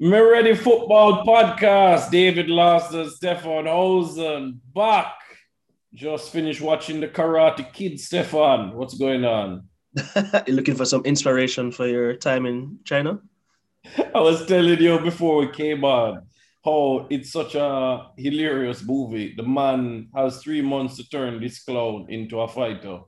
Me Ready Football Podcast. David Lawson, Stefan Hosen, back. Just finished watching the Karate Kid, Stefan. What's going on? You're looking for some inspiration for your time in China? I was telling you before we came on how it's such a hilarious movie. The man has three months to turn this clown into a fighter,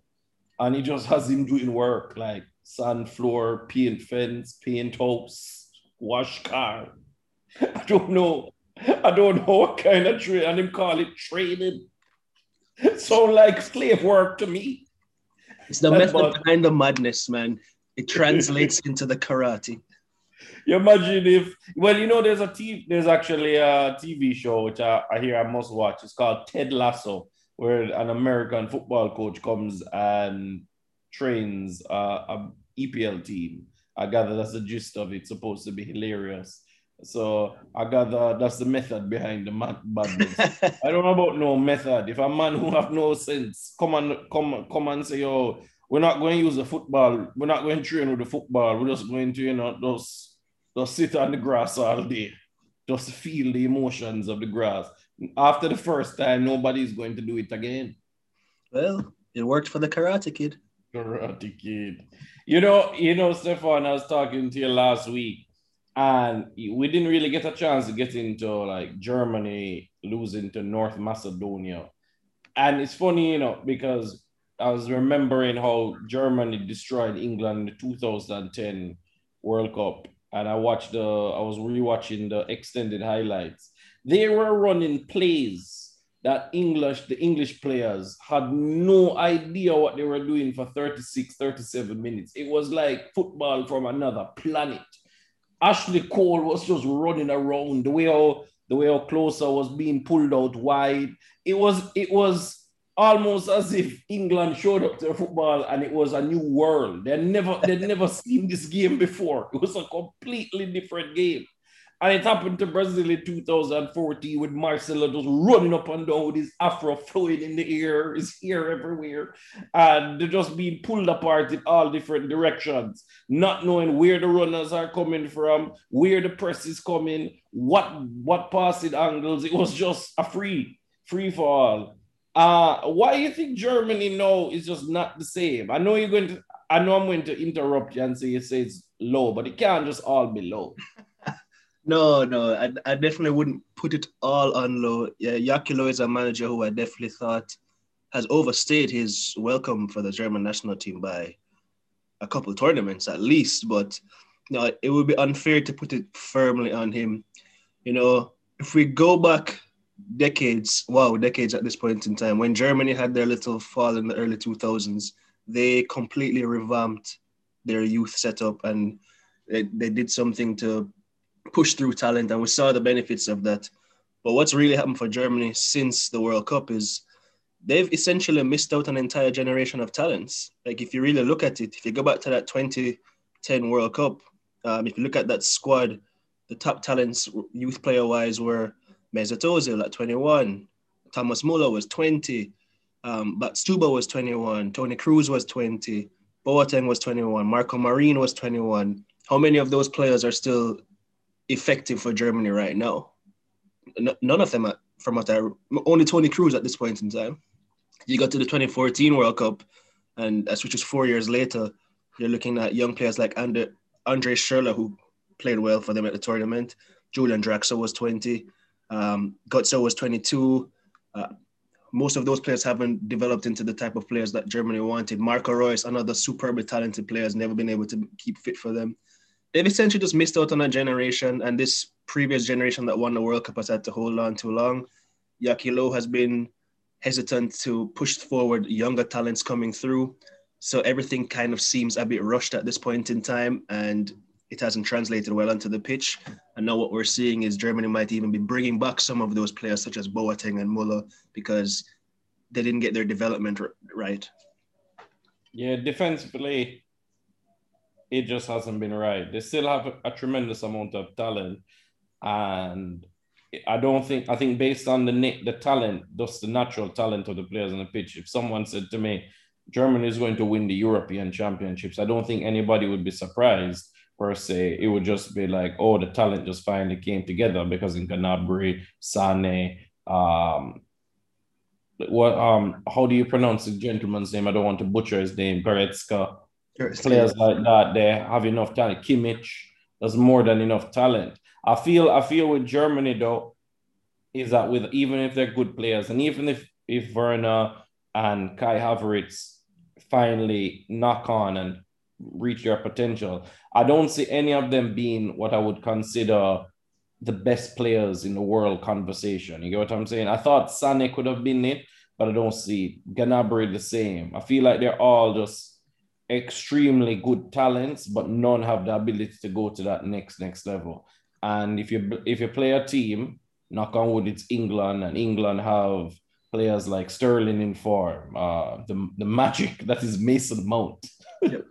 and he just has him doing work like sand floor, paint fence, paint house, wash car. I don't know. I don't know what kind of trade, and him call it trading. So like slave work to me. It's the method behind the madness, man. It translates into the karate. You imagine if, well, you know, there's a TV, there's actually a TV show which I, I hear I must watch. It's called Ted Lasso, where an American football coach comes and trains uh, a EPL team. I gather that's the gist of it. Supposed to be hilarious. So I gather that's the method behind the madness. I don't know about no method. If a man who have no sense come and come come and say, "Oh, we're not going to use the football. We're not going to train with the football. We're just going to, you know, just just sit on the grass all day, just feel the emotions of the grass." After the first time, nobody's going to do it again. Well, it worked for the Karate Kid. Karate Kid. You know, you know, Stefan, I was talking to you last week, and we didn't really get a chance to get into like Germany losing to North Macedonia. And it's funny, you know, because I was remembering how Germany destroyed England in the 2010 World Cup. And I watched the, I was rewatching the extended highlights. They were running plays that English, the English players had no idea what they were doing for 36, 37 minutes. It was like football from another planet. Ashley Cole was just running around the way how the way how closer was being pulled out wide. It was it was almost as if England showed up to football and it was a new world. They never they'd never seen this game before. It was a completely different game. And it happened to Brazil in 2014 with Marcelo just running up and down with his afro flowing in the air, his hair everywhere. And they're just being pulled apart in all different directions, not knowing where the runners are coming from, where the press is coming, what what passing angles. It was just a free, free for all. Uh, why do you think Germany now is just not the same? I know you're going to I know I'm going to interrupt you and say you say it's Löw, but it can't just all be Löw. No, no, I, I definitely wouldn't put it all on Löw. Yeah, Joachim Löw is a manager who I definitely thought has overstayed his welcome for the German national team by a couple tournaments at least. But know, it would be unfair to put it firmly on him. You know, if we go back decades, wow, decades at this point in time, when Germany had their little fall in the early 2000s, they completely revamped their youth setup and they, they did something to push through talent, and we saw the benefits of that. But what's really happened for Germany since the World Cup is they've essentially missed out an entire generation of talents. Like if you really look at it, if you go back to that 2010 World Cup, um, if you look at that squad, the top talents, youth player wise, were Mesut Ozil at 21, Thomas Muller was 20, um, Stuber was 21, Toni Kroos was 20, Boateng was 21, Marko Marin was 21. How many of those players are still effective for Germany right now. N- none of them, are, from what I only Toni Kroos at this point in time. You got to the 2014 World Cup, and that's which was four years later. You're looking at young players like Andre, Andre Schürrle, who played well for them at the tournament. Julian Draxler was 20. Um, Götze was 22. Uh, most of those players haven't developed into the type of players that Germany wanted. Marco Reus, another superbly talented player, has never been able to keep fit for them they've essentially just missed out on a generation, and this previous generation that won the World Cup has had to hold on too long. Löw has been hesitant to push forward younger talents coming through. So everything kind of seems a bit rushed at this point in time, and it hasn't translated well onto the pitch. And now what we're seeing is Germany might even be bringing back some of those players, such as Boateng and Muller, because they didn't get their development right. Yeah, defensively, it just hasn't been right. They still have a, tremendous amount of talent, and I don't think I think based on the the talent, just the natural talent of the players on the pitch. If someone said to me, Germany is going to win the European Championships, I don't think anybody would be surprised. per se. It would just be like, oh, the talent just finally came together because in Gnabry, Sane, um, what um, how do you pronounce the gentleman's name? I don't want to butcher his name. Goretzka. Players like that, they have enough talent. Kimmich, there's more than enough talent. I feel, I feel with Germany though, is that with even if they're good players, and even if if Werner and Kai Havertz finally knock on and reach their potential. I don't see any of them being what I would consider the best players in the world conversation. You get what I'm saying? I thought Sané could have been it, but I don't see Gnabry the same. I feel like they're all just extremely good talents, but none have the ability to go to that next next level. And if you if you play a team, knock on wood, it's England, and England have players like Sterling in form, uh, the the magic that is Mason Mount. Yep.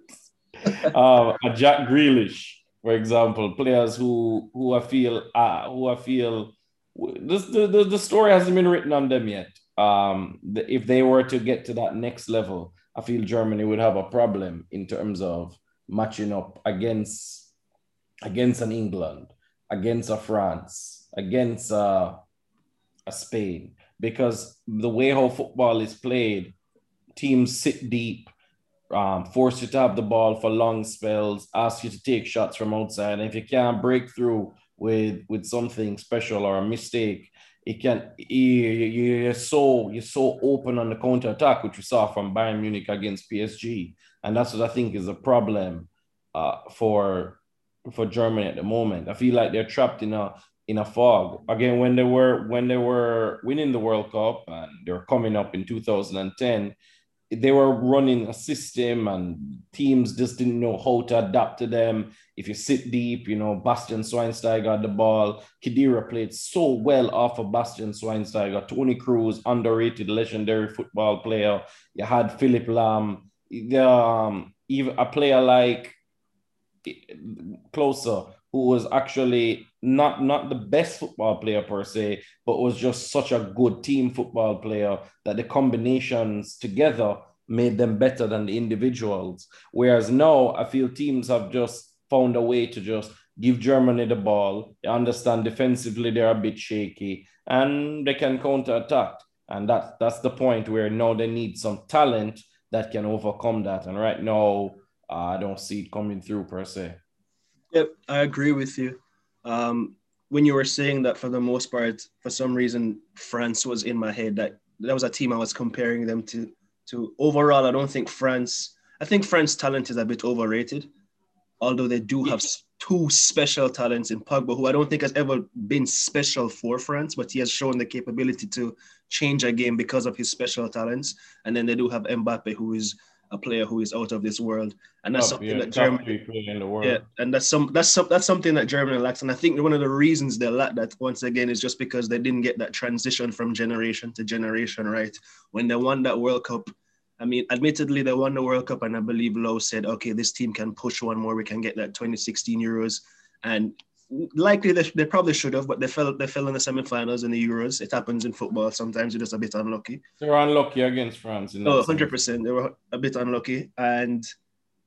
uh, a Jack Grealish, for example, players who who I feel uh, who I feel this the, the, the story hasn't been written on them yet. Um, the, if they were to get to that next level, I feel Germany would have a problem in terms of matching up against against an England, against a France, against a, a Spain, because the way how football is played, teams sit deep um, force you to have the ball for long spells, ask you to take shots from outside. And if you can't break through with with something special or a mistake, it can you, you're so you're so open on the counter attack, which we saw from Bayern Munich against PSG, and that's what I think is a problem uh, for for Germany at the moment. I feel like they're trapped in a in a fog again when they were when they were winning the World Cup and they were coming up in 2010 they were running a system and teams just didn't know how to adapt to them. If you sit deep, you know, Bastian Schweinsteiger the ball. Khedira played so well off of Bastian Schweinsteiger. Toni Kroos, underrated, legendary football player. You had Philipp Lahm. The, um, even a player like Klose, who was actually not not the best football player per se, but was just such a good team football player that the combinations together made them better than the individuals. Whereas now I feel teams have just found a way to just give Germany the ball. They understand defensively they're a bit shaky and they can counter attack. And that, that's the point where now they need some talent that can overcome that. And right now, uh, I don't see it coming through per se. Yep, I agree with you. Um, when you were saying that, for the most part, for some reason, France was in my head. That that was a team I was comparing them to. To overall, I don't think France. I think France talent is a bit overrated, although they do have two special talents in Pogba, who I don't think has ever been special for France, but he has shown the capability to change a game because of his special talents. And then they do have Mbappe, who is a player who is out of this world, and that's something yeah, that Germany. Yeah, and that's some that's some that's something that Germany lacks, and I think one of the reasons they lack that once again is just because they didn't get that transition from generation to generation right. When they won that World Cup, I mean, admittedly they won the World Cup, and I believe Löw said, okay, this team can push one more, we can get that 2016 Euros, and likely they, they probably should have, but they fell they fell in the semifinals in the Euros. It happens in football. Sometimes you're just a bit unlucky. They were unlucky against France. In oh, 100%. They were a bit unlucky. And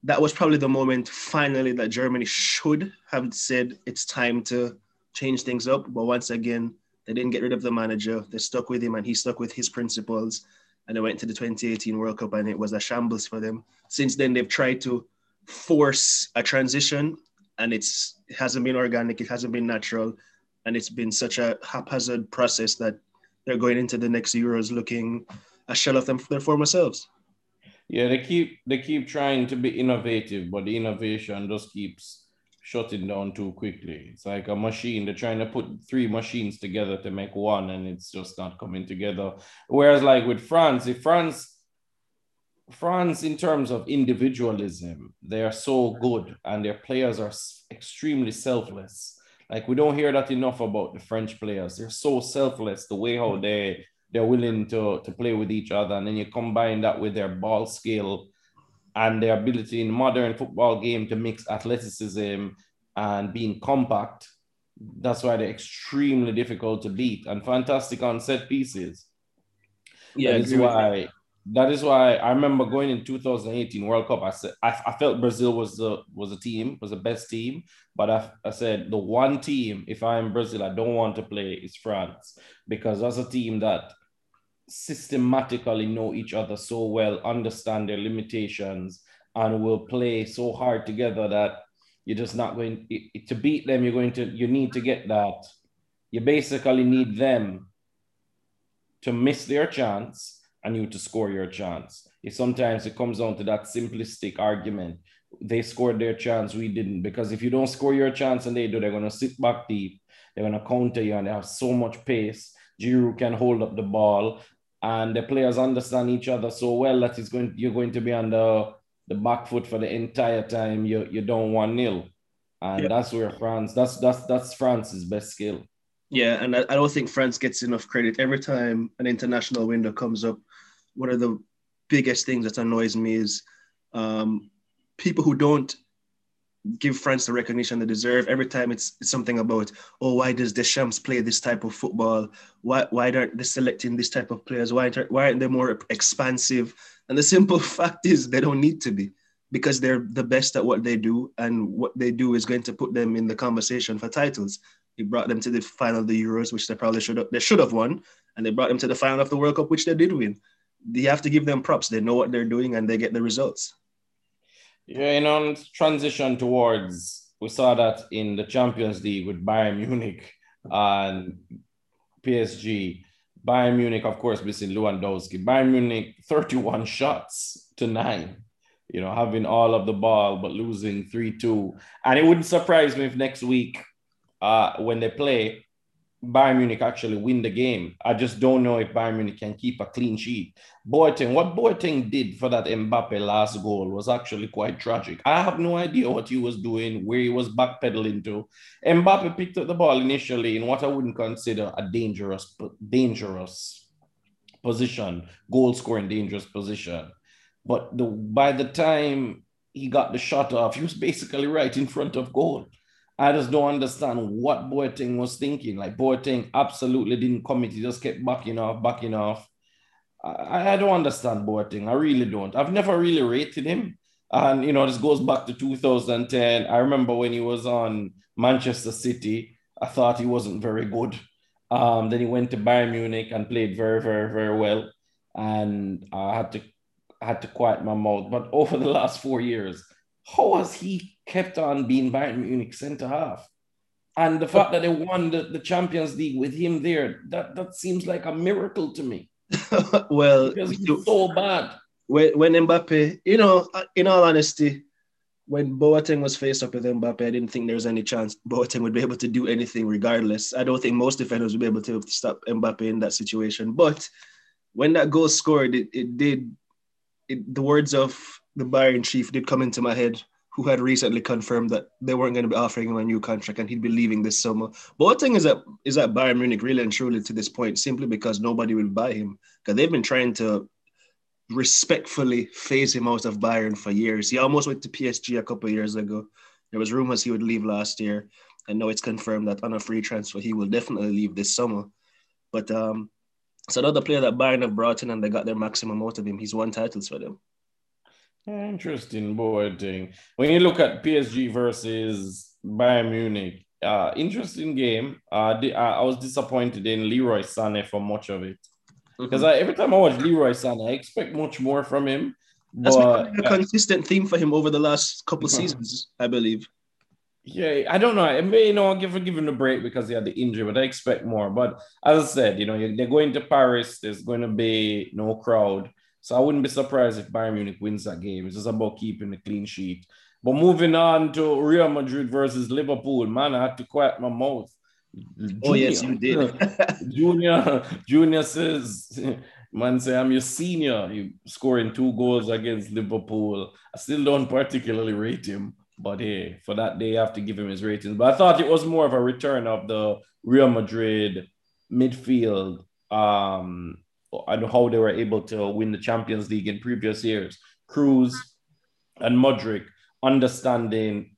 that was probably the moment finally that Germany should have said it's time to change things up. But once again, they didn't get rid of the manager. They stuck with him and he stuck with his principles. And they went to the 2018 World Cup and it was a shambles for them. Since then, they've tried to force a transition and it's it hasn't been organic, it hasn't been natural, and it's been such a haphazard process that they're going into the next Euros looking a shell of them their former selves. Yeah, they keep they keep trying to be innovative, but the innovation just keeps shutting down too quickly. It's like a machine. They're trying to put three machines together to make one, and it's just not coming together. Whereas, like with France, if France France, in terms of individualism, they are so good and their players are extremely selfless. Like we don't hear that enough about the French players. They're so selfless, the way how they they're willing to, to play with each other. And then you combine that with their ball skill and their ability in modern football game to mix athleticism and being compact. That's why they're extremely difficult to beat and fantastic on set pieces. Yeah, that is why that is why I remember going in 2018 World Cup. I said I, I felt Brazil was the was a team, was the best team. But I, I said the one team, if I'm Brazil, I don't want to play is France because that's a team that systematically know each other so well, understand their limitations, and will play so hard together that you're just not going to beat them. You're going to you need to get that. You basically need them to miss their chance and you to score your chance. It sometimes it comes down to that simplistic argument. They scored their chance, we didn't. Because if you don't score your chance and they do, they're going to sit back deep. They're going to counter you and they have so much pace. Giroud can hold up the ball and the players understand each other so well that it's going you're going to be on the, the back foot for the entire time you you don't want nil. And yeah. that's where France, that's that's that's France's best skill. Yeah, and I, I don't think France gets enough credit. Every time an international window comes up, one of the biggest things that annoys me is um, people who don't give France the recognition they deserve. Every time it's, it's something about, oh, why does Deschamps play this type of football? Why, why aren't they selecting this type of players? Why aren't, why aren't they more expansive? And the simple fact is they don't need to be because they're the best at what they do. And what they do is going to put them in the conversation for titles. He brought them to the final of the Euros, which they probably should have, they should have won. And they brought them to the final of the World Cup, which they did win you have to give them props. They know what they're doing and they get the results. Yeah, you know, transition towards we saw that in the Champions League with Bayern Munich and PSG. Bayern Munich, of course, missing Lewandowski. Bayern Munich, 31 shots to nine. You know, having all of the ball but losing 3 2. And it wouldn't surprise me if next week, uh, when they play, Bayern Munich actually win the game. I just don't know if Bayern Munich can keep a clean sheet. Boateng, what Boateng did for that Mbappe last goal was actually quite tragic. I have no idea what he was doing, where he was backpedaling to. Mbappe picked up the ball initially in what I wouldn't consider a dangerous, dangerous position, goal scoring dangerous position. But the, by the time he got the shot off, he was basically right in front of goal. I just don't understand what Boateng was thinking. Like Boateng absolutely didn't commit. He just kept backing off, backing off. I, I don't understand Boateng. I really don't. I've never really rated him. And, you know, this goes back to 2010. I remember when he was on Manchester City, I thought he wasn't very good. Um, then he went to Bayern Munich and played very, very, very well. And I had to I had to quiet my mouth. But over the last four years, how has he kept on being Bayern Munich centre half? And the fact that they won the, the Champions League with him there, that, that seems like a miracle to me. well, because he's so bad. When, when Mbappe, you know, in all honesty, when Boateng was faced up with Mbappe, I didn't think there was any chance Boateng would be able to do anything regardless. I don't think most defenders would be able to stop Mbappe in that situation. But when that goal scored, it, it did, it, the words of the Bayern chief did come into my head, who had recently confirmed that they weren't going to be offering him a new contract and he'd be leaving this summer. But one thing is that is that Bayern Munich really and truly to this point simply because nobody will buy him because they've been trying to respectfully phase him out of Bayern for years. He almost went to PSG a couple of years ago. There was rumors he would leave last year, and now it's confirmed that on a free transfer he will definitely leave this summer. But um, it's another player that Bayern have brought in and they got their maximum out of him. He's won titles for them. Interesting Boateng. When you look at PSG versus Bayern Munich, uh, interesting game. Uh, the, uh, I was disappointed in Leroy Sané for much of it because mm-hmm. every time I watch Leroy Sané, I expect much more from him. That's but, been a consistent theme for him over the last couple seasons, I believe. Yeah, I don't know. I may, you know, I'll give, give him a break because he had the injury, but I expect more. But as I said, you know, they're going to Paris. There's going to be no crowd. So I wouldn't be surprised if Bayern Munich wins that game. It's just about keeping the clean sheet. But moving on to Real Madrid versus Liverpool, man, I had to quiet my mouth. Junior, oh yes, you did. Junior, Junior says, man, say I'm your senior. You scoring two goals against Liverpool. I still don't particularly rate him, but hey, for that day, I have to give him his ratings. But I thought it was more of a return of the Real Madrid midfield um and how they were able to win the Champions League in previous years. Kroos and Modric understanding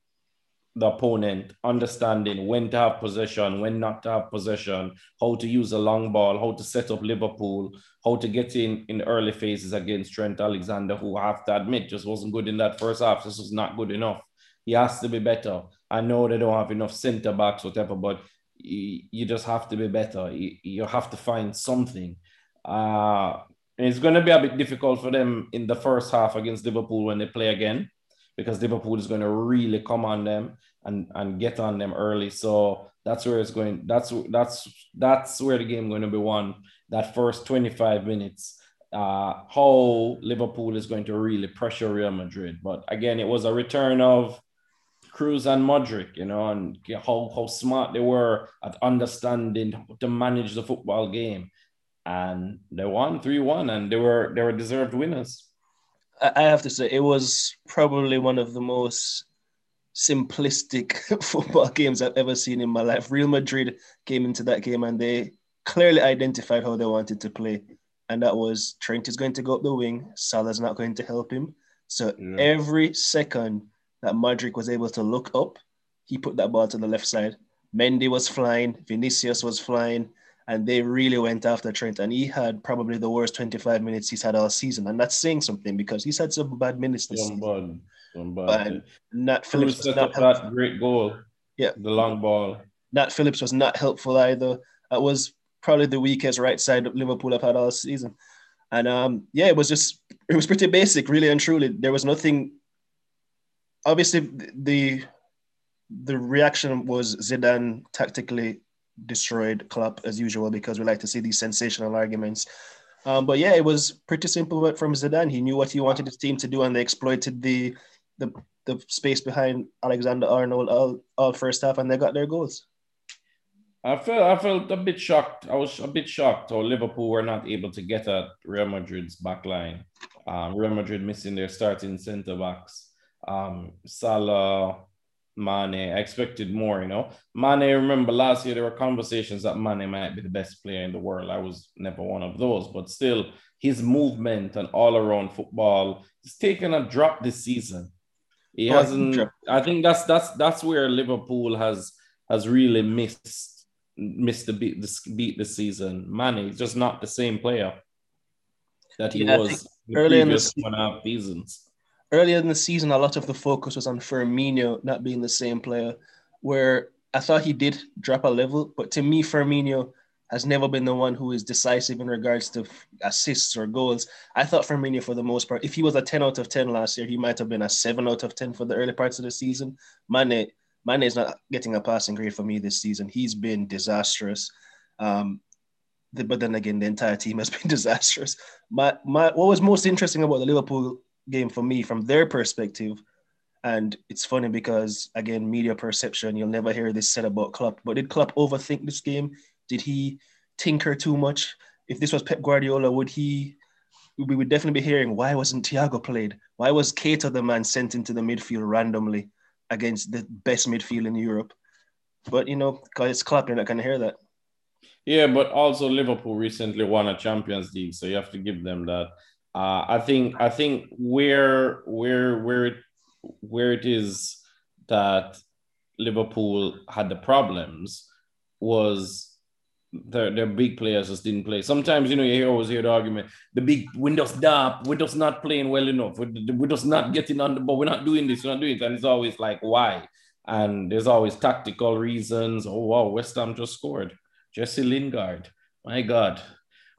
the opponent, understanding when to have possession, when not to have possession, how to use a long ball, how to set up Liverpool, how to get in in early phases against Trent Alexander, who I have to admit just wasn't good in that first half. This was not good enough. He has to be better. I know they don't have enough centre backs, whatever, but you, just have to be better. You have to find something. Uh, and it's going to be a bit difficult for them in the first half against Liverpool when they play again because Liverpool is going to really come on them and, and get on them early. So that's where it's going. That's that's that's where the game going to be won. That first 25 minutes. Uh, how Liverpool is going to really pressure Real Madrid. But again, it was a return of Kroos and Modric, you know, and how, how smart they were at understanding to manage the football game. And they won 3-1 and they were they were deserved winners. I have to say, it was probably one of the most simplistic football games I've ever seen in my life. Real Madrid came into that game and they clearly identified how they wanted to play. And that was Trent is going to go up the wing, Salah's not going to help him. So yeah. every second that Modric was able to look up, he put that ball to the left side. Mendy was flying, Vinicius was flying, and they really went after Trent. And he had probably the worst 25 minutes he's had all season. And that's saying something because he's had some bad minutes this some season. Bad, some bad. And Nat Phillips set up that great goal. Yeah. The long ball. Nat Phillips was not helpful either. That was probably the weakest right side of Liverpool have had all season. And um, yeah, it was just it was pretty basic, really and truly. There was nothing. Obviously, the the reaction was Zidane tactically destroyed Klopp as usual because we like to see these sensational arguments. Um, but yeah, it was pretty simple from Zidane. He knew what he wanted his team to do, and they exploited the the, the space behind Alexander Arnold all, all first half, and they got their goals. I felt I felt a bit shocked. I was a bit shocked how Liverpool were not able to get at Real Madrid's back line. Um, Real Madrid missing their starting centre backs. Um, Salah, Mane. I expected more, you know. Mane, remember last year there were conversations that Mane might be the best player in the world. I was never one of those, but still, his movement and all around football is taken a drop this season. He oh, hasn't. I think that's that's that's where Liverpool has has really missed missed the beat this beat this season. Mane is just not the same player that he yeah, was early in the one half seasons earlier in the season, a lot of the focus was on Firmino not being the same player, where I thought he did drop a level, but to me, Firmino has never been the one who is decisive in regards to assists or goals. I thought Firmino, for the most part, if he was a 10 out of 10 last year, he might have been a 7 out of 10 for the early parts of the season. Mane, Mane is not getting a passing grade for me this season. He's been disastrous. Um, but then again, the entire team has been disastrous. My, my, what was most interesting about the Liverpool game for me from their perspective. And it's funny because again, media perception, you'll never hear this said about Klopp. But did Klopp overthink this game? Did he tinker too much? If this was Pep Guardiola, would he we would definitely be hearing why wasn't Thiago played? Why was Keita the man sent into the midfield randomly against the best midfield in Europe? But you know, because it's Klopp, you're not gonna hear that. Yeah, but also Liverpool recently won a Champions League, so you have to give them that. Uh, I think I think where where where it, where it is that Liverpool had the problems was their, their big players just didn't play. Sometimes you know you always hear the argument: the big Windows DAP, we're not playing well enough. Just not getting on the ball. We're not doing this. We're not doing it. And it's always like why? And there's always tactical reasons. Oh wow, West Ham just scored. Jesse Lingard, my God,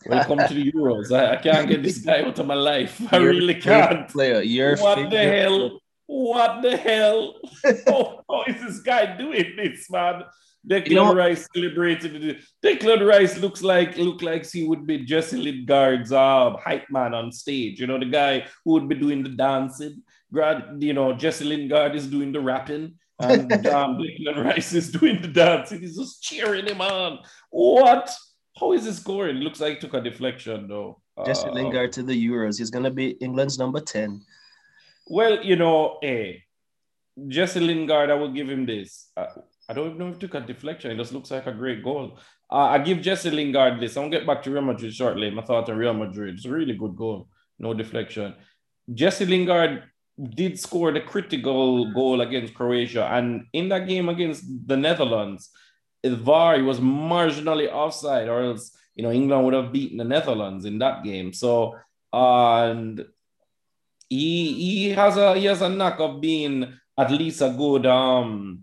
Welcome to the Euros. I, I, can't get this guy out of my life. I your really can't. Player, your what the hell? What the hell? oh, how is this guy doing this, man? Declan you know, Rice celebrated. Declan Rice looks like look like he would be Jesse Lingard's uh, hype man on stage. You know, the guy who would be doing the dancing. Grad, you know, Jesse Lingard is doing the rapping. And um, Declan Rice is doing the dancing. He's just cheering him on. What? How is he scoring? Looks like he took a deflection though. Jesse uh, Lingard to the Euros. He's gonna be England's number 10. Well, you know, hey, Jesse Lingard, I will give him this. Uh, I don't even know if he took a deflection. It just looks like a great goal. Uh, I give Jesse Lingard this. I'll get back to Real Madrid shortly. My thought on Real Madrid. It's a really good goal. No deflection. Jesse Lingard did score the critical goal against Croatia. And in that game against the Netherlands, VAR was marginally offside, or else you know England would have beaten the Netherlands in that game. So and he he has a he has a knack of being at least a good um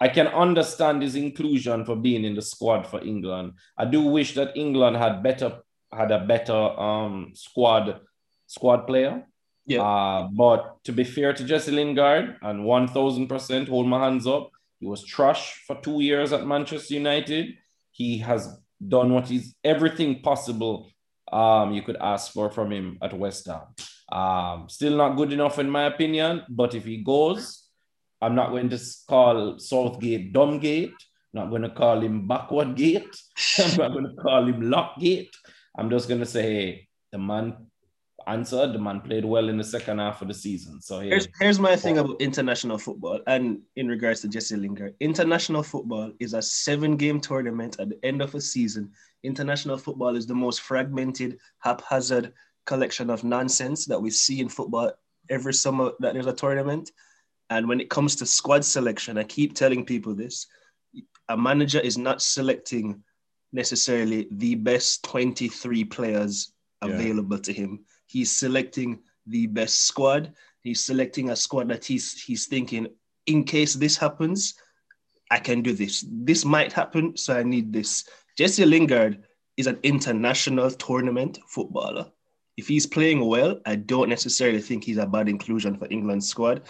I can understand his inclusion for being in the squad for England. I do wish that England had better had a better um squad squad player. Yeah. Uh, but to be fair to Jesse Lingard, and 1000% hold my hands up, he was trash for two years at Manchester United. He has done what he's everything possible um, you could ask for from him at West Ham. Um, still not good enough in my opinion, but if he goes, I'm not going to call Southgate Dumbgate. I'm not going to call him Backward Gate. I'm not going to call him Lockgate. I'm just going to say, hey, the man answered. The man played well in the second half of the season. So yeah. here's, here's my thing about international football and in regards to Jesse Lingard. International football is a seven game tournament at the end of a season. International football is the most fragmented, haphazard collection of nonsense that we see in football every summer that there's a tournament. And when it comes to squad selection, I keep telling people this a manager is not selecting necessarily the best 23 players available yeah. to him he's selecting the best squad. He's selecting a squad that he's he's thinking, in case this happens, I can do this. This might happen, so I need this. Jesse Lingard is an international tournament footballer. If he's playing well, I don't necessarily think he's a bad inclusion for England's squad.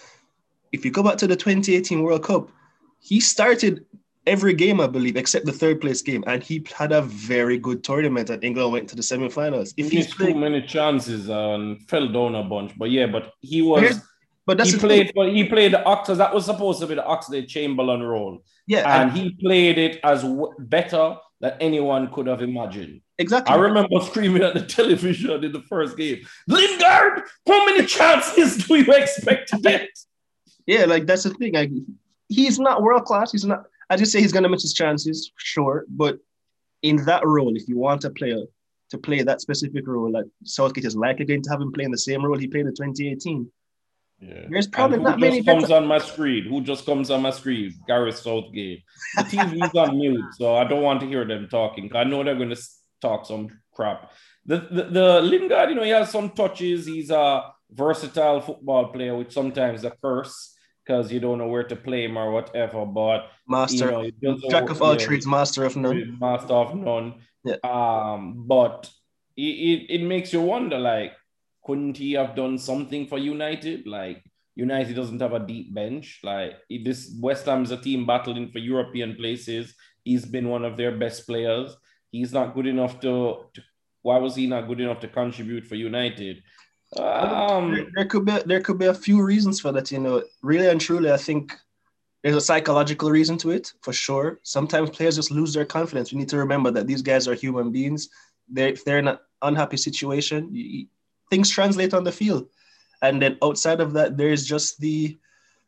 If you go back to the 2018 World Cup, he started every game, I believe, except the third place game, and he had a very good tournament. And England went to the semifinals. If he's playing, too many chances and fell down a bunch, but yeah, but he was. But that's he played. But he played the Oxford. That was supposed to be the Oxlade Chamberlain role. Yeah, and, and he played it as w- better than anyone could have imagined. Exactly. I remember screaming at the television in the first game, Lingard, how many chances do you expect to get? Yeah, like that's the thing. Like, he's not world class. He's not I just say he's going to miss his chances, sure. But in that role, if you want a player to play that specific role, like Southgate is likely going to have him playing the same role he played in 2018. Yeah. There's probably not many. comes better... on my screen? Who just comes on my screen? Gareth Southgate. The TV's on mute, so I don't want to hear them talking. I know they're going to talk some crap. The, the the Lingard, you know, he has some touches. He's a versatile football player, which sometimes a curse because you don't know where to play him or whatever. But master, you know, jack of all trades, master of none. Master of none. Yeah. Um, but it, it, it makes you wonder, like, couldn't he have done something for United? Like, United doesn't have a deep bench. Like, this West Ham is a team battling for European places. He's been one of their best players. He's not good enough to, to why was he not good enough to contribute for United? Um, there, there, could be there could be a few reasons for that. You know, really and truly, I think there's a psychological reason to it for sure. Sometimes players just lose their confidence. We need to remember that these guys are human beings. They're, if they're in an unhappy situation, you, things translate on the field. And then outside of that, there's just the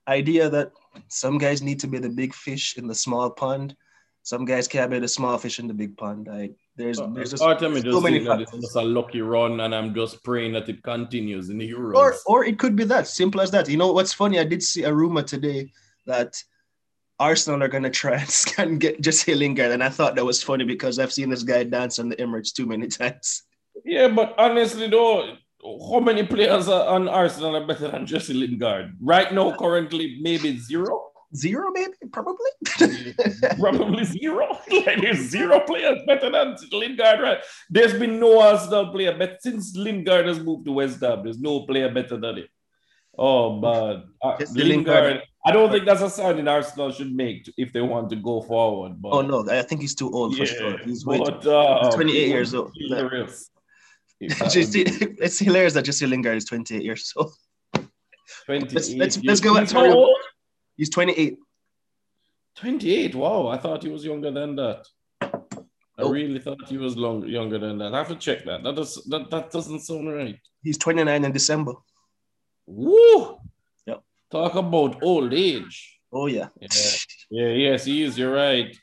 idea that some guys need to be the big fish in the small pond. Some guys can't be the small fish in the big pond. I there's uh, there's just, so just many that it's just a lucky run, and I'm just praying that it continues in the Euros. Or or it could be that simple as that. You know what's funny? I did see a rumor today that Arsenal are gonna try and scan get Jesse Lingard, and I thought that was funny because I've seen this guy dance on the Emirates too many times. Yeah, but honestly though, how many players are on Arsenal are better than Jesse Lingard? Right now, currently, maybe zero zero, maybe, probably. probably zero. like there's zero players better than Lingard, right? There's been no Arsenal player, but since Lingard has moved to West Ham, there's no player better than him. Oh man, uh, Lingard, Lingard. I don't think that's a sign in Arsenal should make if they want to go forward. But, oh no, I think he's too old yeah, for sure. He's, but, uh, he's 28 years old. Hilarious. it's hilarious that Jesse Lingard is 28 years old. 28 let's, let's, let's go. At, He's 28. 28. Wow. I thought he was younger than that. I oh. really thought he was long, younger than that. I have to check that. That, does, that, that doesn't sound right. He's 29 in December. Woo! Yep. Talk about old age. Oh, yeah. Yeah, yeah yes, he is. You're right.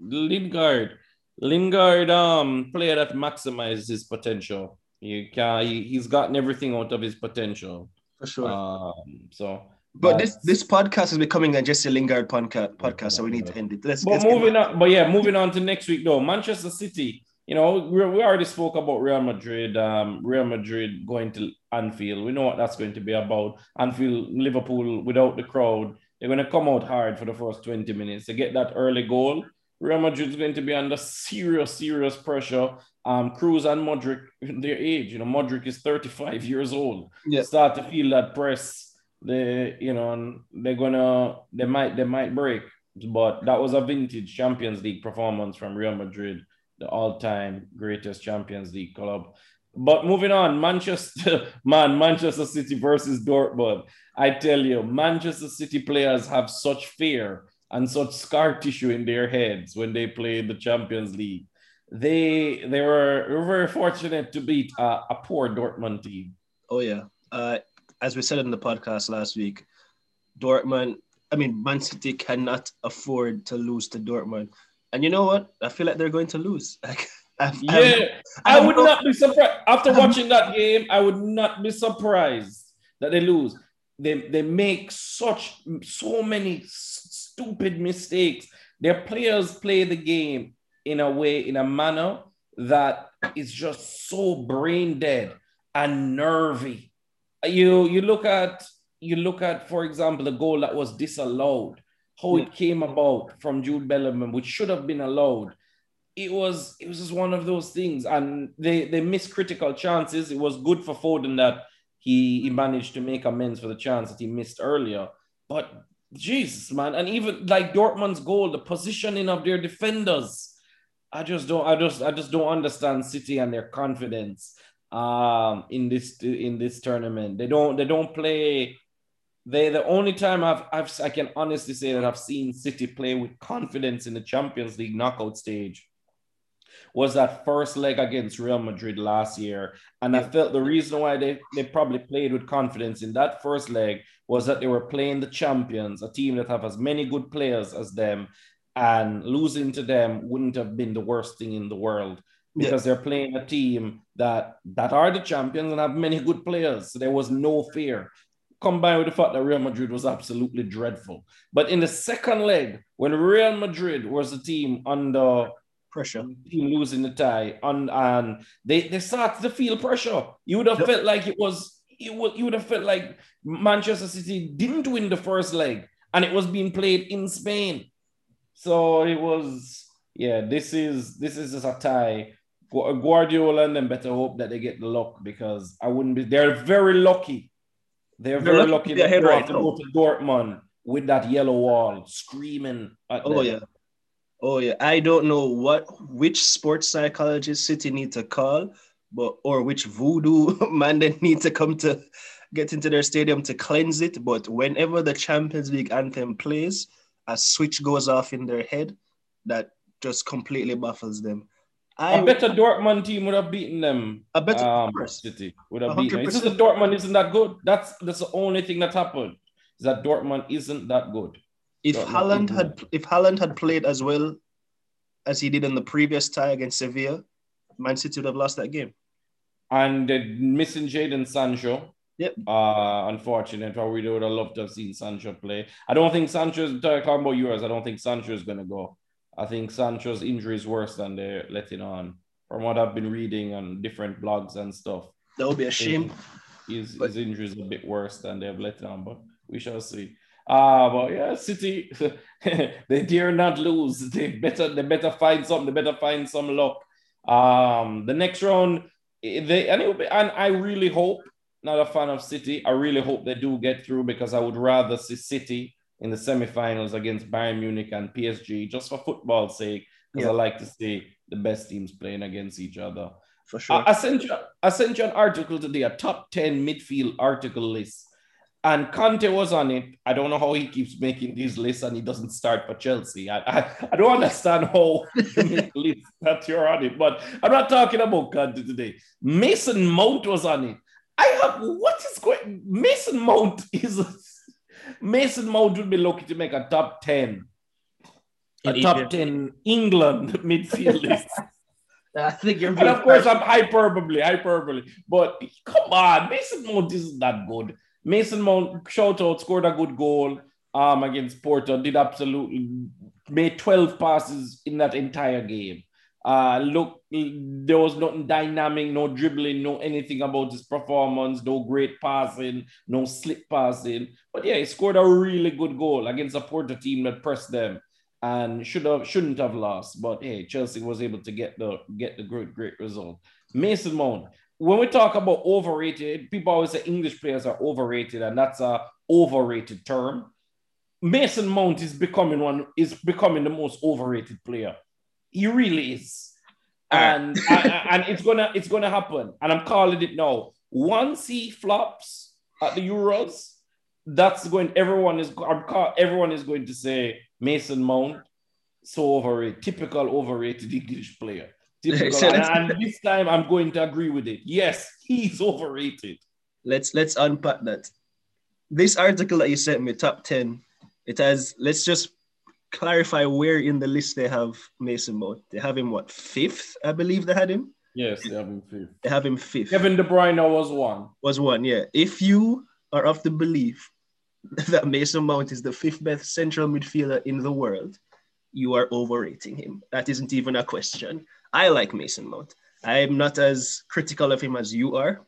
Lingard. Lingard, um, player that maximizes his potential. He can, he, he's gotten everything out of his potential. For sure. Um, so, but this this podcast is becoming a Jesse Lingard podcast, podcast so we need to end it. Let's, but let's moving on, but yeah, moving on to next week though. Manchester City, you know, we, we already spoke about Real Madrid. Um, Real Madrid going to Anfield. We know what that's going to be about. Anfield, Liverpool without the crowd, they're going to come out hard for the first 20 minutes to get that early goal. Real Madrid is going to be under serious, serious pressure. Um, Kroos and Modric, their age, you know, Modric is 35 years old. Yeah. Start to feel that press. They, you know, they're gonna, they might, they might break. But that was a vintage Champions League performance from Real Madrid, the all-time greatest Champions League club. But moving on, Manchester, man, Manchester City versus Dortmund. I tell you, Manchester City players have such fear and such scar tissue in their heads when they play the Champions League. They they were, were very fortunate to beat a, a poor Dortmund team. Oh yeah. Uh, as we said in the podcast last week, Dortmund. I mean, Man City cannot afford to lose to Dortmund. And you know what? I feel like they're going to lose. I've, Yeah, I've- I I've would no- not be surprised after watching that game. I would not be surprised that they lose. They they make such so many stupid mistakes. Their players play the game in a way, in a manner that is just so brain dead and nervy. You you look at you look at, for example, the goal that was disallowed, how it came about from Jude Bellingham, which should have been allowed. It was it was just one of those things, and they they missed critical chances. It was good for Foden that he, he managed to make amends for the chance that he missed earlier. But Jesus, man, and even like Dortmund's goal, the positioning of their defenders, I just don't, I just, I just don't understand City and their confidence um in this in this tournament. They don't they don't play. They the only time I've, I've I can honestly say that I've seen City play with confidence in the Champions League knockout stage was that first leg against Real Madrid last year. And I felt the reason why they, they probably played with confidence in that first leg was that they were playing the champions, a team that have as many good players as them, and losing to them wouldn't have been the worst thing in the world Yeah. because they're playing a team that that are the champions and have many good players. So there was no fear. Combined with the fact that Real Madrid was absolutely dreadful. But in the second leg, when Real Madrid was a team under pressure. team losing the tie on and they, they started to feel pressure. You would have Yep. felt like it was it would you would have felt like Manchester City didn't win the first leg and it was being played in Spain. So it was yeah, this is this is just a tie. Gu- Guardiola and them better hope that they get the luck because I wouldn't be they're very lucky. They're They're very lucky lucky to be that ahead they right to go to Dortmund with that yellow wall screaming Oh them. yeah. Oh yeah. I don't know what which sports psychologist City need to call, but or which voodoo man they need to come to get into their stadium to cleanse it. But whenever the Champions League anthem plays, a switch goes off in their head that just completely baffles them. I, I bet a Dortmund team would have beaten them. I bet um. City would have A beaten them. hundred It's just that Dortmund isn't that good. That's that's the only thing that happened. Is that Dortmund isn't that good. if Dortmund Haaland isn't had if Haaland had played as well as he did in the previous tie against Sevilla, Man City would have lost that game. And they're missing Jadon Sancho. Yep. Uh, unfortunate. I really would have loved to have seen Sancho play. I don't think Sancho's talking about yours. I don't think Sancho is gonna go. I think Sancho's injury is worse than they're letting on. From what I've been reading on different blogs and stuff. That would be a shame. His, But- his injury is a bit worse than they've let on, but we shall see. Uh, but yeah, City, they dare not lose. They better, they better find something. They better find some luck. Um, the next round, eh, they and, it will be, and I really hope. Not a fan of City. I really hope they do get through because I would rather see City in the semifinals against Bayern Munich and PSG just for football's sake. Because Yeah. I like to see the best teams playing against each other. For sure. I, I sent you I sent you an article today, a top 10 midfield article list. And Kanté was on it. I don't know how he keeps making these lists and he doesn't start for Chelsea. I, I, I don't understand how you make lists that you're on it, but I'm not talking about Kanté today. Mason Mount was on it. I have what is going Mason Mount is Mason Mount would be lucky to make a top 10. A In top Egypt. 10 England midfielders. I think you're And of course, I'm hyperbole, hyperbole. But come on, Mason Mount isn't that good. Mason Mount, shout out, scored a good goal um, against Porto, did absolutely, made 12 passes in that entire game. Uh, look, there was nothing dynamic, no dribbling, no anything about his performance, no great passing, no slip passing. But yeah, he scored a really good goal against a Porto team that pressed them and should have shouldn't have lost. But hey, Chelsea was able to get the get the great great result. Mason Mount. When we talk about overrated, people always say English players are overrated, and that's a overrated term. Mason Mount is becoming one is becoming the most overrated player. He really is. And, and, and it's gonna it's gonna happen. And I'm calling it now. Once he flops at the Euros, that's going everyone is I'm call, everyone is going to say Mason Mount so overrated, typical overrated English player. Typical. and, and this time I'm going to agree with it. Yes, he's overrated. Let's let's unpack that. This article that you sent me, top 10, it has let's just clarify where in the list they have Mason Mount. They have him what fifth, I believe they had him. Yes, they have him fifth. They have him fifth. Kevin De Bruyne was one. Was one, yeah. If you are of the belief that Mason Mount is the fifth best central midfielder in the world, you are overrating him. That isn't even a question. I like Mason Mount. I'm not as critical of him as you are,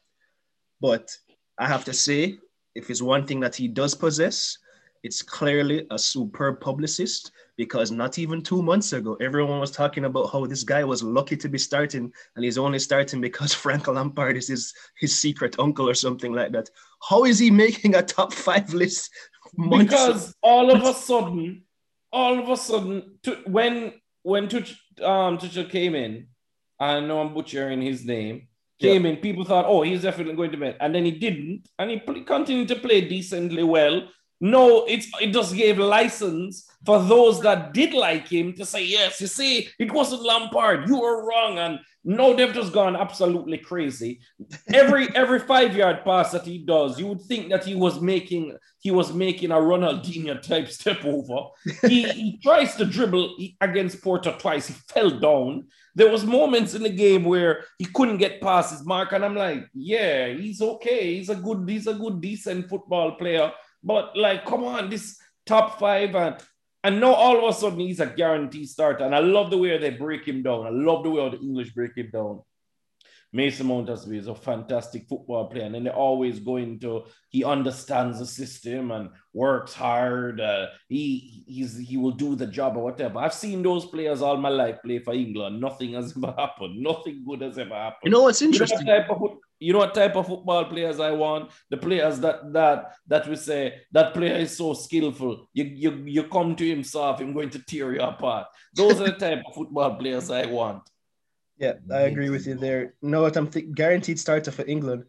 but I have to say, if it's one thing that he does possess, it's clearly a superb publicist because not even two months ago, everyone was talking about how this guy was lucky to be starting and he's only starting because Frank Lampard is his, his secret uncle or something like that. How is he making a top five list? Because all of a sudden, all of a sudden, to, when when Tuch, um, Tuchel came in, I know I'm butchering his name, came yeah. in, people thought, oh, he's definitely going to win. And then he didn't. And he continued to play decently well no, it's it just gave license for those that did like him to say, yes, you see, it wasn't Lampard. You were wrong. And no, they've just gone absolutely crazy. Every every five yard pass that he does, you would think that he was making he was making a Ronaldinho type step over. He, he tries to dribble against Porto twice. He fell down. There was moments in the game where he couldn't get past his mark, and I'm like, yeah, he's okay. He's a good, he's a good, decent football player but like, come on, this top five and and now all of a sudden he's a guaranteed starter. And I love the way they break him down. I love the way the English break him down. Mason Mount is a fantastic football player, and then they always go into he understands the system and works hard. Uh, he he's he will do the job or whatever. I've seen those players all my life play for England. Nothing has ever happened. Nothing good has ever happened. You know what's interesting? You know what, type of, you know what type of football players I want? The players that that that we say that player is so skillful. You you you come to himself, I'm going to tear you apart. Those are the type of football players I want. Yeah, I agree with you there. No, what I'm th- guaranteed starter for England.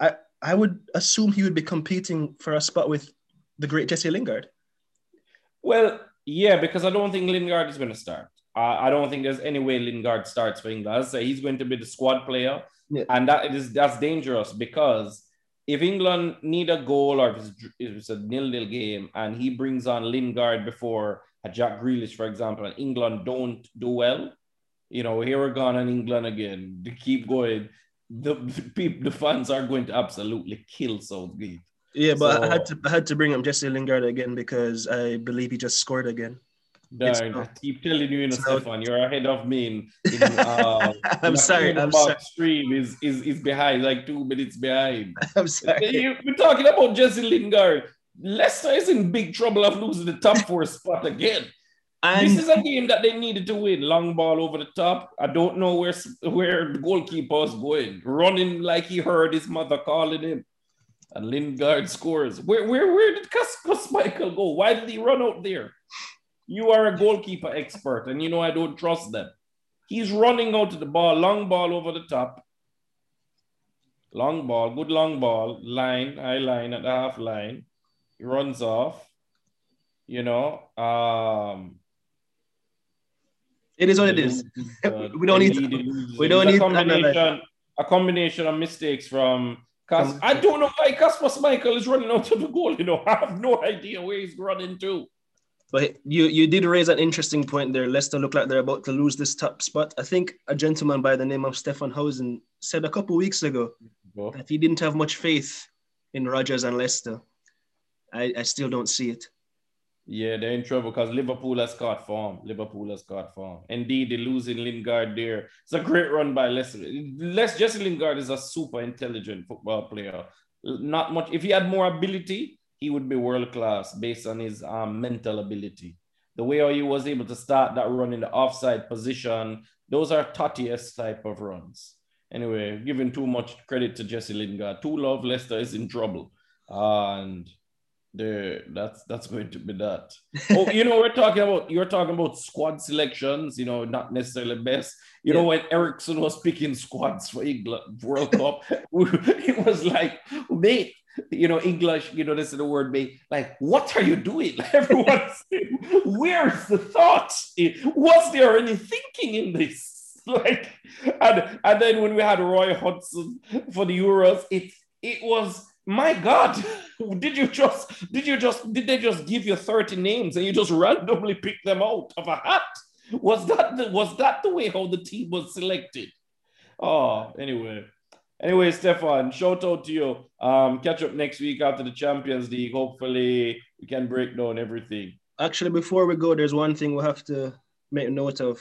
I I would assume he would be competing for a spot with the great Jesse Lingard. Well, yeah, because I don't think Lingard is going to start. Uh, I don't think there's any way Lingard starts for England. I say he's going to be the squad player, yeah. and that is that's dangerous because if England need a goal or if it's, if it's a nil-nil game and he brings on Lingard before a Jack Grealish, for example, and England don't do well, you know, here we're gone in England again. To keep going, the, the people, the fans are going to absolutely kill Southgate. Yeah, but so, I had to I had to bring up Jesse Lingard again because I believe he just scored again. Darn, I keep telling you, you know, Stefan, you're ahead of me. In, in, uh, I'm sorry. I'm sorry. Stream is, is is behind, like two minutes behind. I'm sorry. We're talking about Jesse Lingard. Leicester is in big trouble of losing the top four spot again. And this is a game that they needed to win. Long ball over the top. I don't know where where the goalkeeper was going, running like he heard his mother calling him. And Lingard scores. Where where where did Kasper Schmeichel go? Why did he run out there? You are a goalkeeper expert, and you know I don't trust them. He's running out to the ball, long ball over the top. Long ball, good long ball, line, high line at the half line. He runs off. You know, um, it is what it is. we don't need. To, we don't need a combination. A combination of mistakes from. Cause I don't know why Kasper Schmeichel is running out of the goal. You know, I have no idea where he's running to. But you you did raise an interesting point there. Leicester look like they're about to lose this top spot. I think a gentleman by the name of Stefan Hausen said a couple weeks ago that he didn't have much faith in Rodgers and Leicester. I, I still don't see it. Yeah, they're in trouble because Liverpool has caught form. Liverpool has caught form. Indeed, they're losing Lingard there. It's a great run by Leicester. Les Jesse Lingard is a super intelligent football player. Not much. If he had more ability, he would be world class based on his um, mental ability. The way he was able to start that run in the offside position, those are Totti type of runs. Anyway, giving too much credit to Jesse Lingard. Too love Leicester is in trouble. and there that's that's going to be that oh you know we're talking about you're talking about squad selections you know not necessarily best you yeah. know when Eriksson was picking squads for England World Cup it was like mate you know English you know this is the word mate like what are you doing everyone's where's the thought was there any thinking in this like and and then when we had Roy Hodgson for the Euros it it was my God, did you just did you just did they just give you 30 names and you just randomly pick them out of a hat? Was that the, was that the way how the team was selected? Oh, anyway. Anyway, Stefan, shout out to you. Um, catch up next week after the Champions League. Hopefully, we can break down everything. Actually, before we go, there's one thing we have to make note of.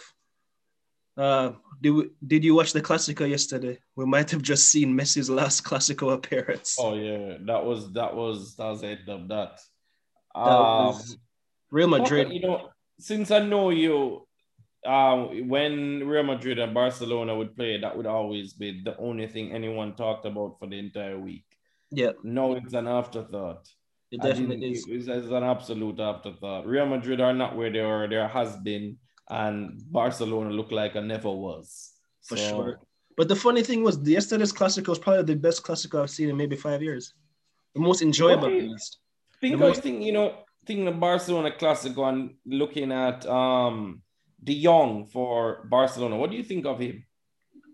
Uh, did, we, did you watch the Classico yesterday? We might have just seen Messi's last Classico appearance. Oh yeah, that was that was that was the end of that. that um, Real Madrid. You know, since I know you, um, when Real Madrid and Barcelona would play, that would always be the only thing anyone talked about for the entire week. Yeah. No, it's an afterthought. It definitely is. It's, it's an absolute afterthought. Real Madrid are not where they are. There has been and Barcelona looked like I never was. For so, sure. But the funny thing was, yesterday's Classico was probably the best Classico I've seen in maybe five years. The most enjoyable, at least. Think the I most... think, you know, thinking of Barcelona Classico and looking at um De Jong for Barcelona. What do you think of him?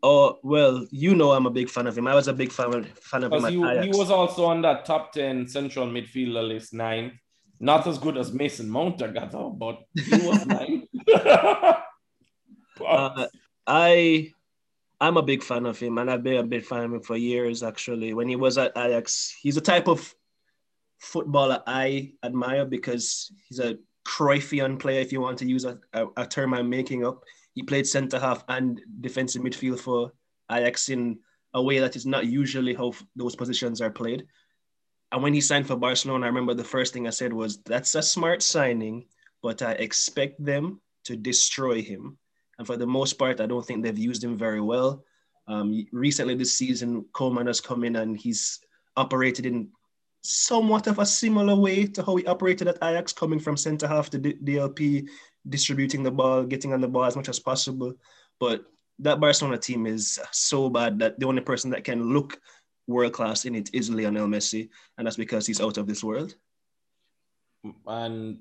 Oh well, you know I'm a big fan of him. I was a big fan, fan of him. At He, he was also on that top 10 central midfielder list, nine. Not as good as Mason Mount, out, but he was nine. uh, I I'm a big fan of him, and I've been a big fan of him for years. Actually, when he was at Ajax, he's a type of footballer I admire because he's a Cruyffian player. If you want to use a, a, a term I'm making up, he played centre half and defensive midfield for Ajax in a way that is not usually how those positions are played. And when he signed for Barcelona, I remember the first thing I said was, "That's a smart signing, but I expect them to destroy him. And for the most part, I don't think they've used him very well. Um, recently, this season, Koeman has come in and he's operated in somewhat of a similar way to how he operated at Ajax, coming from centre half to D- DLP, distributing the ball, getting on the ball as much as possible. But that Barcelona team is so bad that the only person that can look world class in it is Lionel Messi, and that's because he's out of this world and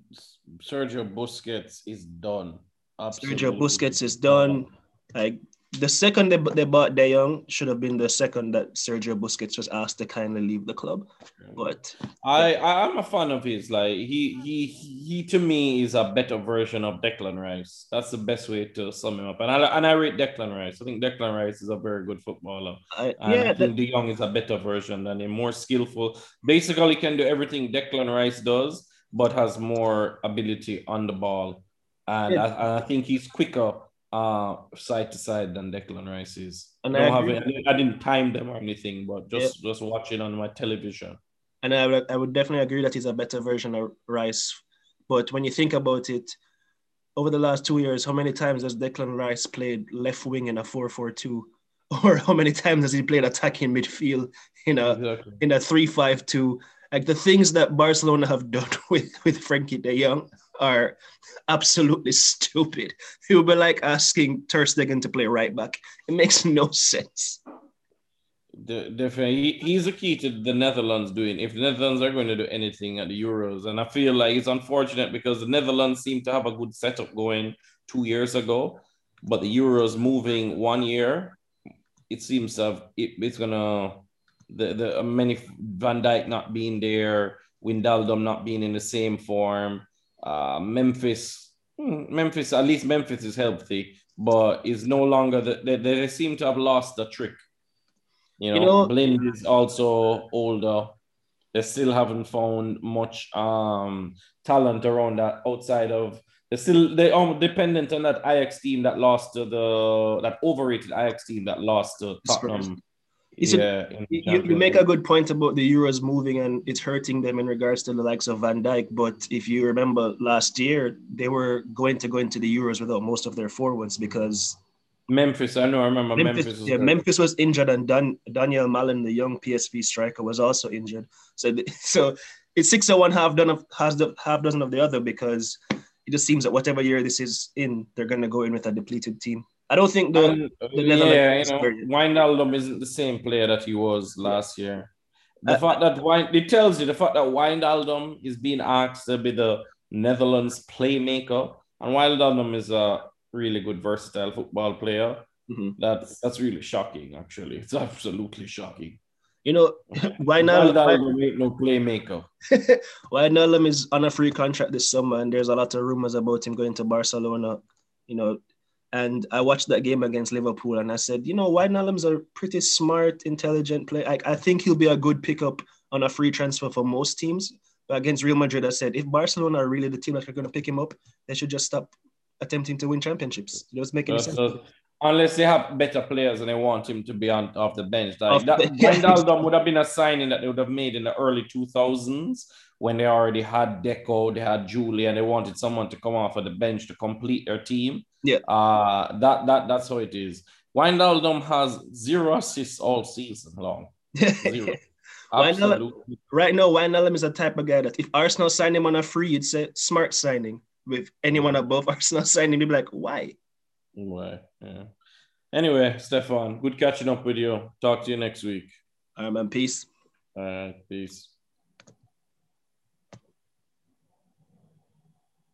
Sergio Busquets is done. Absolutely. Sergio Busquets is done. Like the second they, they bought De Jong should have been the second that Sergio Busquets was asked to kindly leave the club. But I I'm a fan of his. Like he he he to me is a better version of Declan Rice. That's the best way to sum him up. And I and I rate Declan Rice. I think Declan Rice is a very good footballer. I, and yeah, I think De Jong is a better version than him, more skillful. Basically, he can do everything Declan Rice does but has more ability on the ball. And, yeah. I, I, think he's quicker uh, side to side than Declan Rice is. And I, I, I, didn't time them or anything, but just, yeah. just watching on my television. And I would, I would definitely agree that he's a better version of Rice. But when you think about it, over the last two years, how many times has Declan Rice played left wing in a 4 4 2? Or how many times has he played attacking midfield in a exactly. in a 3 5 2? like the things that Barcelona have done with with Frenkie De Jong are absolutely stupid. It would be like asking Ter Stegen to play right back. It makes no sense. The, definitely, he's a key to the Netherlands doing. If the Netherlands are going to do anything at the Euros, and I feel like it's unfortunate because the Netherlands seem to have a good setup going two years ago, but the Euros moving one year, it seems to have it, it's gonna the the many Van Dijk not being there, Wijnaldum not being in the same form, uh, Memphis, hmm, Memphis at least Memphis is healthy, but is no longer the, they, they seem to have lost the trick. You know, you know Blind is also older. they still haven't found much um, talent around that outside of they're still they are dependent on that Ajax team that lost to the that overrated Ajax team that lost to Tottenham. Yeah, a, you, you make a good point about the Euros moving and it's hurting them in regards to the likes of Van Dijk. But if you remember last year, they were going to go into the Euros without most of their forwards because Memphis, I know, I remember Memphis. Memphis yeah, Memphis was injured, and Dan, Donyell Malen, the young PSV striker, was also injured. So, so it's six or one half done of has the half dozen of the other because it just seems that whatever year this is in, they're gonna go in with a depleted team. I don't think the, um, the yeah, you know, Wijnaldum isn't the same player that he was last year. The uh, fact that Wine, it tells you the fact that Wijnaldum is being asked to be the Netherlands playmaker, and Wijnaldum is a really good versatile football player. Mm-hmm. That's that's really shocking. Actually, it's absolutely shocking. You know, not? Why, no playmaker. Wijnaldum is on a free contract this summer, and there's a lot of rumors about him going to Barcelona. You know, and I watched that game against Liverpool, and I said, you know, Wijnaldum's a pretty smart, intelligent player. I, I think he'll be a good pickup on a free transfer for most teams. But against Real Madrid, I said, if Barcelona are really the team that are going to pick him up, they should just stop attempting to win championships. It doesn't make any sense. unless they have better players and they want him to be on off the bench. Like that Wijnaldum would have been a signing that they would have made in the early 2000s when they already had Deco, they had Giuly, and they wanted someone to come off of the bench to complete their team. Yeah. Uh that that that's how it is. Wijnaldum has zero assists all season long. Zero. Absolutely. right now, Wijnaldum is a type of guy that if Arsenal sign him on a free, it's a smart signing with anyone above Arsenal signing, you'd be like, why? Why? Yeah. Anyway, Stefan, good catching up with you. Talk to you next week. All right, man. Peace. All right, peace.